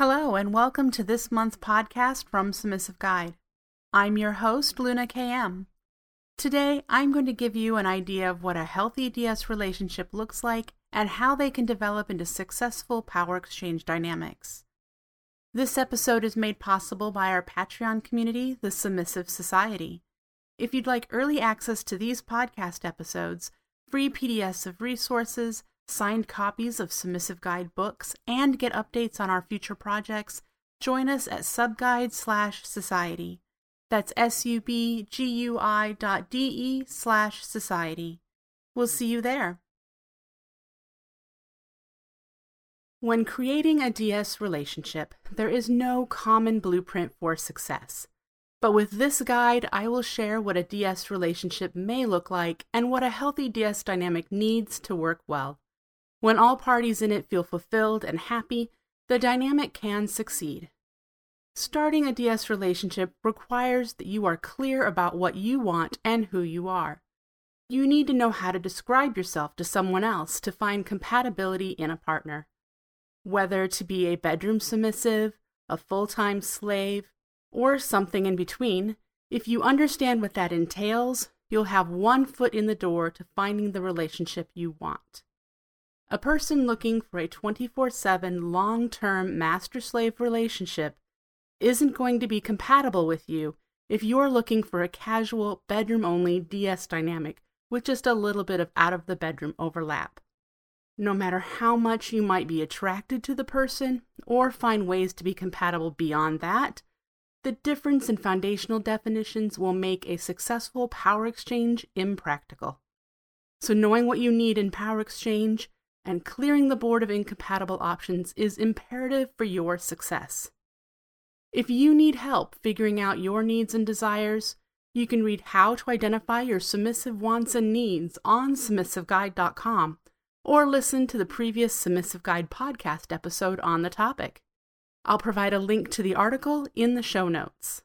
Hello, and welcome to this month's podcast from Submissive Guide. I'm your host, Lunar KM. Today, I'm going to give you an idea of what a healthy DS relationship looks like and how they can develop into successful power exchange dynamics. This episode is made possible by our Patreon community, the Submissive Society. If you'd like early access to these podcast episodes, free PDFs of resources, signed copies of Submissive Guide books, and get updates on our future projects, join us at subguide slash society. That's S-U-B-G-U-I dot D-E slash society. We'll see you there. When creating a DS relationship, there is no common blueprint for success. But with this guide, I will share what a DS relationship may look like and what a healthy DS dynamic needs to work well. When all parties in it feel fulfilled and happy, the dynamic can succeed. Starting a DS relationship requires that you are clear about what you want and who you are. You need to know how to describe yourself to someone else to find compatibility in a partner. Whether to be a bedroom submissive, a full time slave, or something in between, if you understand what that entails, you'll have one foot in the door to finding the relationship you want. A person looking for a 24 7 long term master slave relationship isn't going to be compatible with you if you're looking for a casual, bedroom only DS dynamic with just a little bit of out of the bedroom overlap. No matter how much you might be attracted to the person or find ways to be compatible beyond that, the difference in foundational definitions will make a successful power exchange impractical. So, knowing what you need in power exchange and clearing the board of incompatible options is imperative for your success. If you need help figuring out your needs and desires, you can read How to Identify Your Submissive Wants and Needs on submissiveguide.com or listen to the previous Submissive Guide podcast episode on the topic. I'll provide a link to the article in the show notes.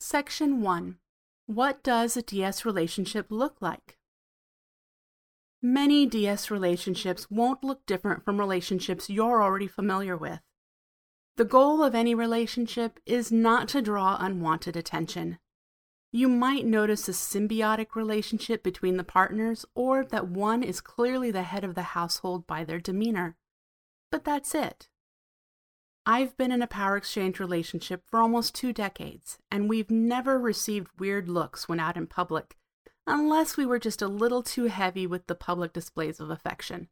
Section 1 What does a DS relationship look like? Many DS relationships won't look different from relationships you're already familiar with. The goal of any relationship is not to draw unwanted attention. You might notice a symbiotic relationship between the partners or that one is clearly the head of the household by their demeanor. But that's it. I've been in a power exchange relationship for almost two decades, and we've never received weird looks when out in public unless we were just a little too heavy with the public displays of affection.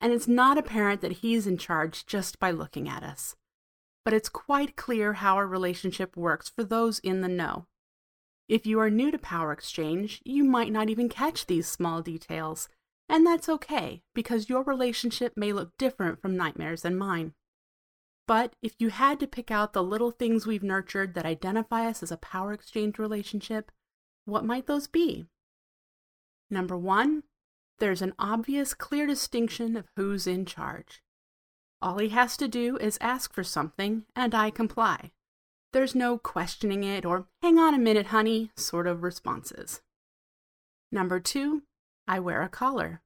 And it's not apparent that he's in charge just by looking at us. But it's quite clear how our relationship works for those in the know. If you are new to Power Exchange, you might not even catch these small details, and that's okay because your relationship may look different from Nightmares and mine. But if you had to pick out the little things we've nurtured that identify us as a Power Exchange relationship, what might those be? Number one, there's an obvious, clear distinction of who's in charge. All he has to do is ask for something, and I comply. There's no questioning it or hang on a minute, honey sort of responses. Number two, I wear a collar.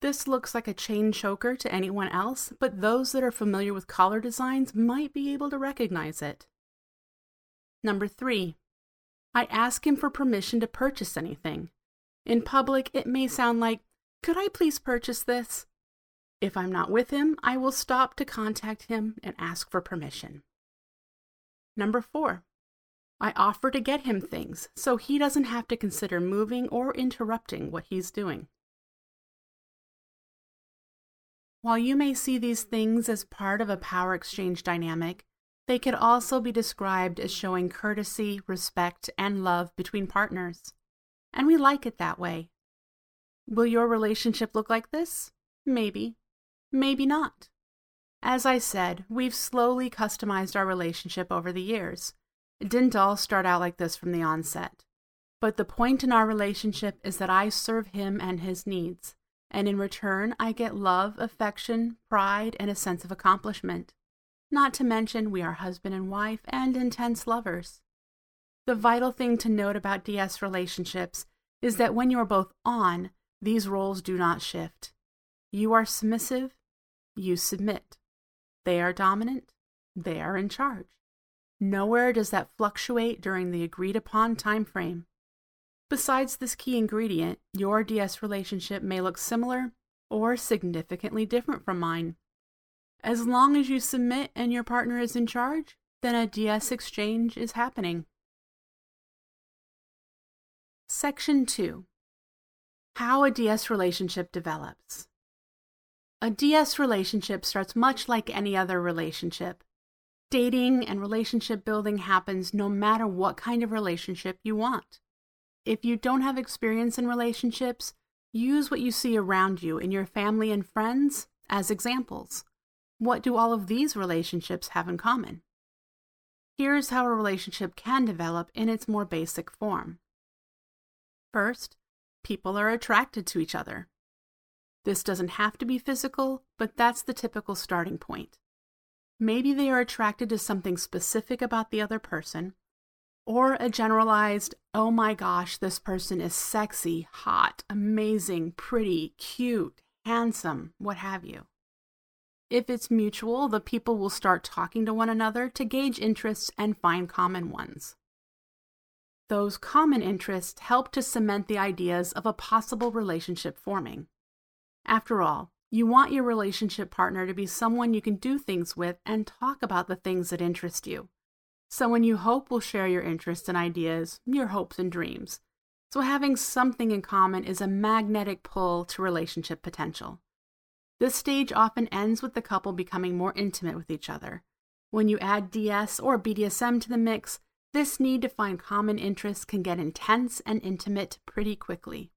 This looks like a chain choker to anyone else, but those that are familiar with collar designs might be able to recognize it. Number three, I ask him for permission to purchase anything. In public, it may sound like, Could I please purchase this? If I'm not with him, I will stop to contact him and ask for permission. Number four, I offer to get him things so he doesn't have to consider moving or interrupting what he's doing. While you may see these things as part of a power exchange dynamic, they could also be described as showing courtesy, respect, and love between partners and we like it that way. Will your relationship look like this? Maybe. Maybe not. As I said, we've slowly customized our relationship over the years. It didn't all start out like this from the onset. But the point in our relationship is that I serve him and his needs, and in return, I get love, affection, pride, and a sense of accomplishment. Not to mention, we are husband and wife and intense lovers. The vital thing to note about DS relationships is that when you are both on, these roles do not shift. You are submissive, You submit. They are dominant. They are in charge. Nowhere does that fluctuate during the agreed upon time frame. Besides this key ingredient, your DS relationship may look similar or significantly different from mine. As long as you submit and your partner is in charge, then a DS exchange is happening. Section 2 How a DS relationship develops. A DS relationship starts much like any other relationship. Dating and relationship building happens no matter what kind of relationship you want. If you don't have experience in relationships, use what you see around you in your family and friends as examples. What do all of these relationships have in common? Here's how a relationship can develop in its more basic form. First, people are attracted to each other. This doesn't have to be physical, but that's the typical starting point. Maybe they are attracted to something specific about the other person, or a generalized, oh my gosh, this person is sexy, hot, amazing, pretty, cute, handsome, what have you. If it's mutual, the people will start talking to one another to gauge interests and find common ones. Those common interests help to cement the ideas of a possible relationship forming. After all, you want your relationship partner to be someone you can do things with and talk about the things that interest you. Someone you hope will share your interests and ideas, your hopes and dreams. So having something in common is a magnetic pull to relationship potential. This stage often ends with the couple becoming more intimate with each other. When you add DS or BDSM to the mix, this need to find common interests can get intense and intimate pretty quickly.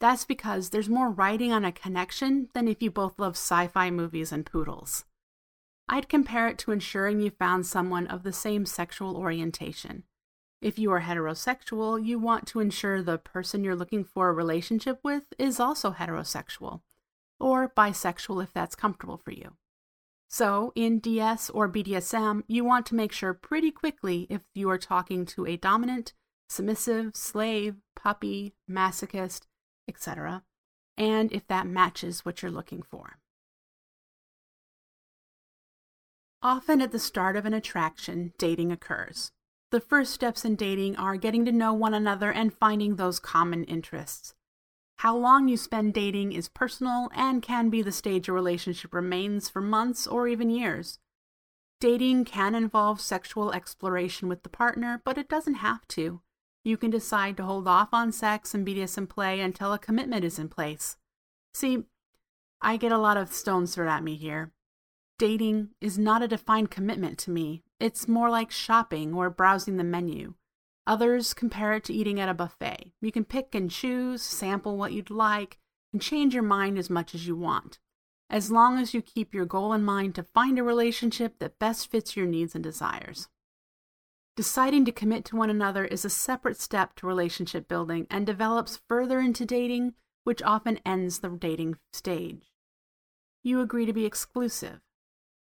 That's because there's more writing on a connection than if you both love sci fi movies and poodles. I'd compare it to ensuring you found someone of the same sexual orientation. If you are heterosexual, you want to ensure the person you're looking for a relationship with is also heterosexual or bisexual if that's comfortable for you. So, in DS or BDSM, you want to make sure pretty quickly if you are talking to a dominant, submissive, slave, puppy, masochist, etc., and if that matches what you're looking for. Often at the start of an attraction, dating occurs. The first steps in dating are getting to know one another and finding those common interests. How long you spend dating is personal and can be the stage a relationship remains for months or even years. Dating can involve sexual exploration with the partner, but it doesn't have to. You can decide to hold off on sex and BDSM play until a commitment is in place. See, I get a lot of stones thrown at me here. Dating is not a defined commitment to me. It's more like shopping or browsing the menu. Others compare it to eating at a buffet. You can pick and choose, sample what you'd like, and change your mind as much as you want, as long as you keep your goal in mind to find a relationship that best fits your needs and desires. Deciding to commit to one another is a separate step to relationship building and develops further into dating, which often ends the dating stage. You agree to be exclusive.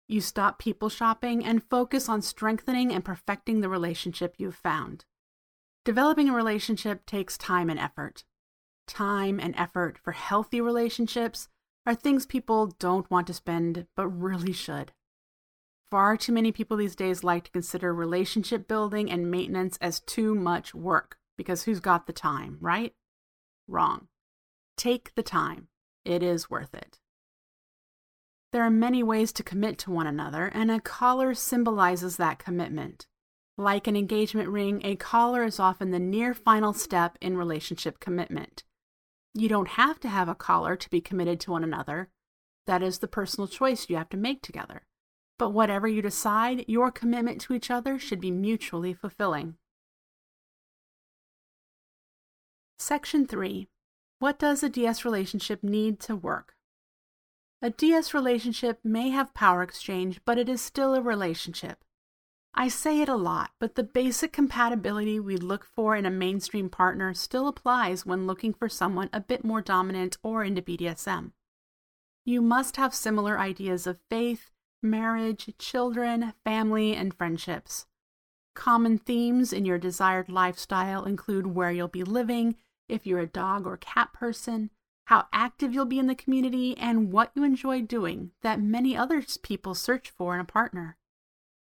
You stop people shopping and focus on strengthening and perfecting the relationship you've found. Developing a relationship takes time and effort. Time and effort for healthy relationships are things people don't want to spend, but really should. Far too many people these days like to consider relationship building and maintenance as too much work because who's got the time, right? Wrong. Take the time. It is worth it. There are many ways to commit to one another, and a collar symbolizes that commitment. Like an engagement ring, a collar is often the near final step in relationship commitment. You don't have to have a collar to be committed to one another. That is the personal choice you have to make together. But whatever you decide, your commitment to each other should be mutually fulfilling. Section 3 What does a DS relationship need to work? A DS relationship may have power exchange, but it is still a relationship. I say it a lot, but the basic compatibility we look for in a mainstream partner still applies when looking for someone a bit more dominant or into BDSM. You must have similar ideas of faith, marriage, children, family, and friendships. Common themes in your desired lifestyle include where you'll be living, if you're a dog or cat person, how active you'll be in the community, and what you enjoy doing that many other people search for in a partner.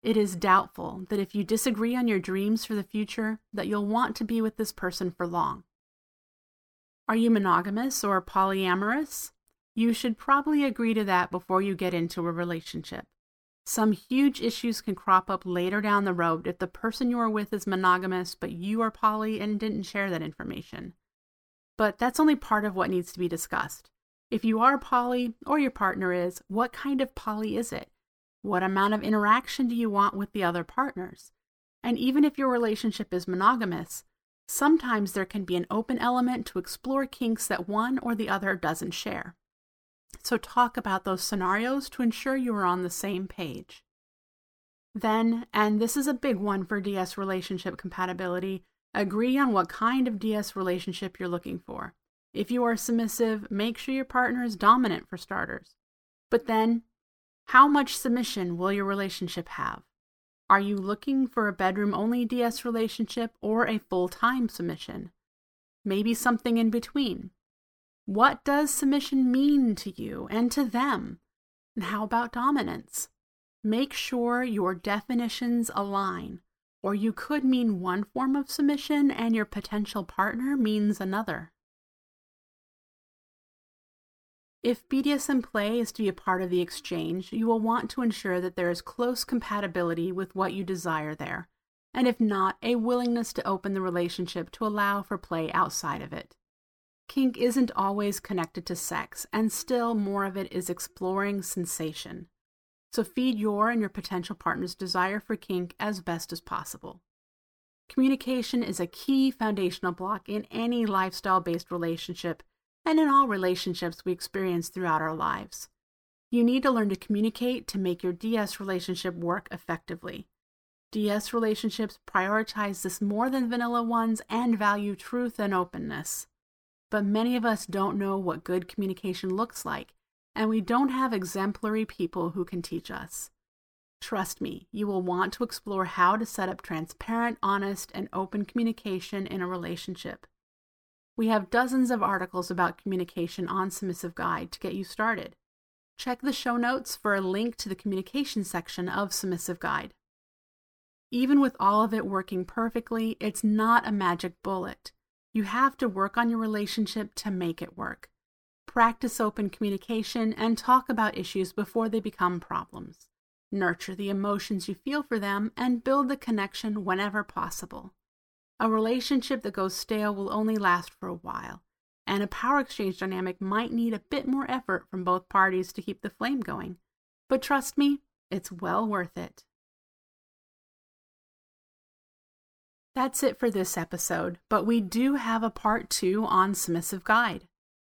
It is doubtful that if you disagree on your dreams for the future, that you'll want to be with this person for long. Are you monogamous or polyamorous? You should probably agree to that before you get into a relationship. Some huge issues can crop up later down the road if the person you are with is monogamous, but you are poly and didn't share that information. But that's only part of what needs to be discussed. If you are poly, or your partner is, what kind of poly is it? What amount of interaction do you want with the other partners? And even if your relationship is monogamous, sometimes there can be an open element to explore kinks that one or the other doesn't share. So, talk about those scenarios to ensure you are on the same page. Then, and this is a big one for DS relationship compatibility, agree on what kind of DS relationship you're looking for. If you are submissive, make sure your partner is dominant for starters. But then, how much submission will your relationship have? Are you looking for a bedroom only DS relationship or a full time submission? Maybe something in between. What does submission mean to you and to them? And how about dominance? Make sure your definitions align, or you could mean one form of submission and your potential partner means another. If BDSM play is to be a part of the exchange, you will want to ensure that there is close compatibility with what you desire there, and if not, a willingness to open the relationship to allow for play outside of it. Kink isn't always connected to sex, and still more of it is exploring sensation. So feed your and your potential partner's desire for kink as best as possible. Communication is a key foundational block in any lifestyle based relationship and in all relationships we experience throughout our lives. You need to learn to communicate to make your DS relationship work effectively. DS relationships prioritize this more than vanilla ones and value truth and openness. But many of us don't know what good communication looks like, and we don't have exemplary people who can teach us. Trust me, you will want to explore how to set up transparent, honest, and open communication in a relationship. We have dozens of articles about communication on Submissive Guide to get you started. Check the show notes for a link to the communication section of Submissive Guide. Even with all of it working perfectly, it's not a magic bullet. You have to work on your relationship to make it work. Practice open communication and talk about issues before they become problems. Nurture the emotions you feel for them and build the connection whenever possible. A relationship that goes stale will only last for a while, and a power exchange dynamic might need a bit more effort from both parties to keep the flame going. But trust me, it's well worth it. That's it for this episode, but we do have a part two on Submissive Guide.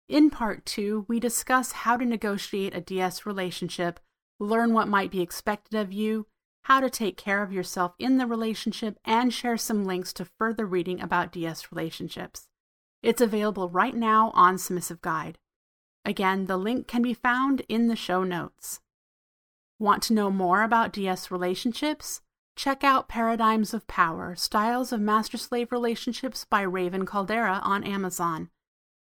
In part two, we discuss how to negotiate a DS relationship, learn what might be expected of you, how to take care of yourself in the relationship, and share some links to further reading about DS relationships. It's available right now on Submissive Guide. Again, the link can be found in the show notes. Want to know more about DS relationships? Check out Paradigms of Power Styles of Master Slave Relationships by Raven Kaldera on Amazon.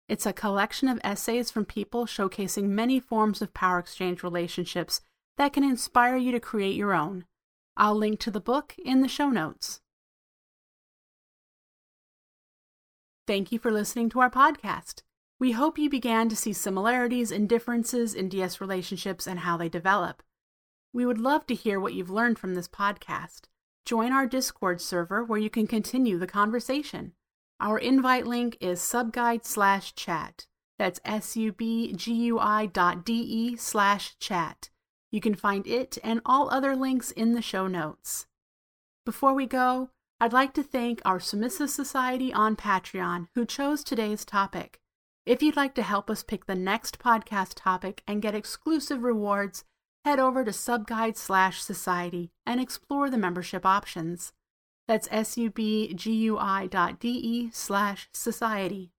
It's a collection of essays from people showcasing many forms of power exchange relationships that can inspire you to create your own. I'll link to the book in the show notes. Thank you for listening to our podcast. We hope you began to see similarities and differences in DS relationships and how they develop. We would love to hear what you've learned from this podcast. Join our Discord server where you can continue the conversation. Our invite link is subguide slash chat. That's S-U-B-G-U-I dot D-E slash chat. You can find it and all other links in the show notes. Before we go, I'd like to thank our Submissive Society on Patreon who chose today's topic. If you'd like to help us pick the next podcast topic and get exclusive rewards, head over to subguide slash society and explore the membership options. That's S-U-B-G-U-I dot D-E slash society.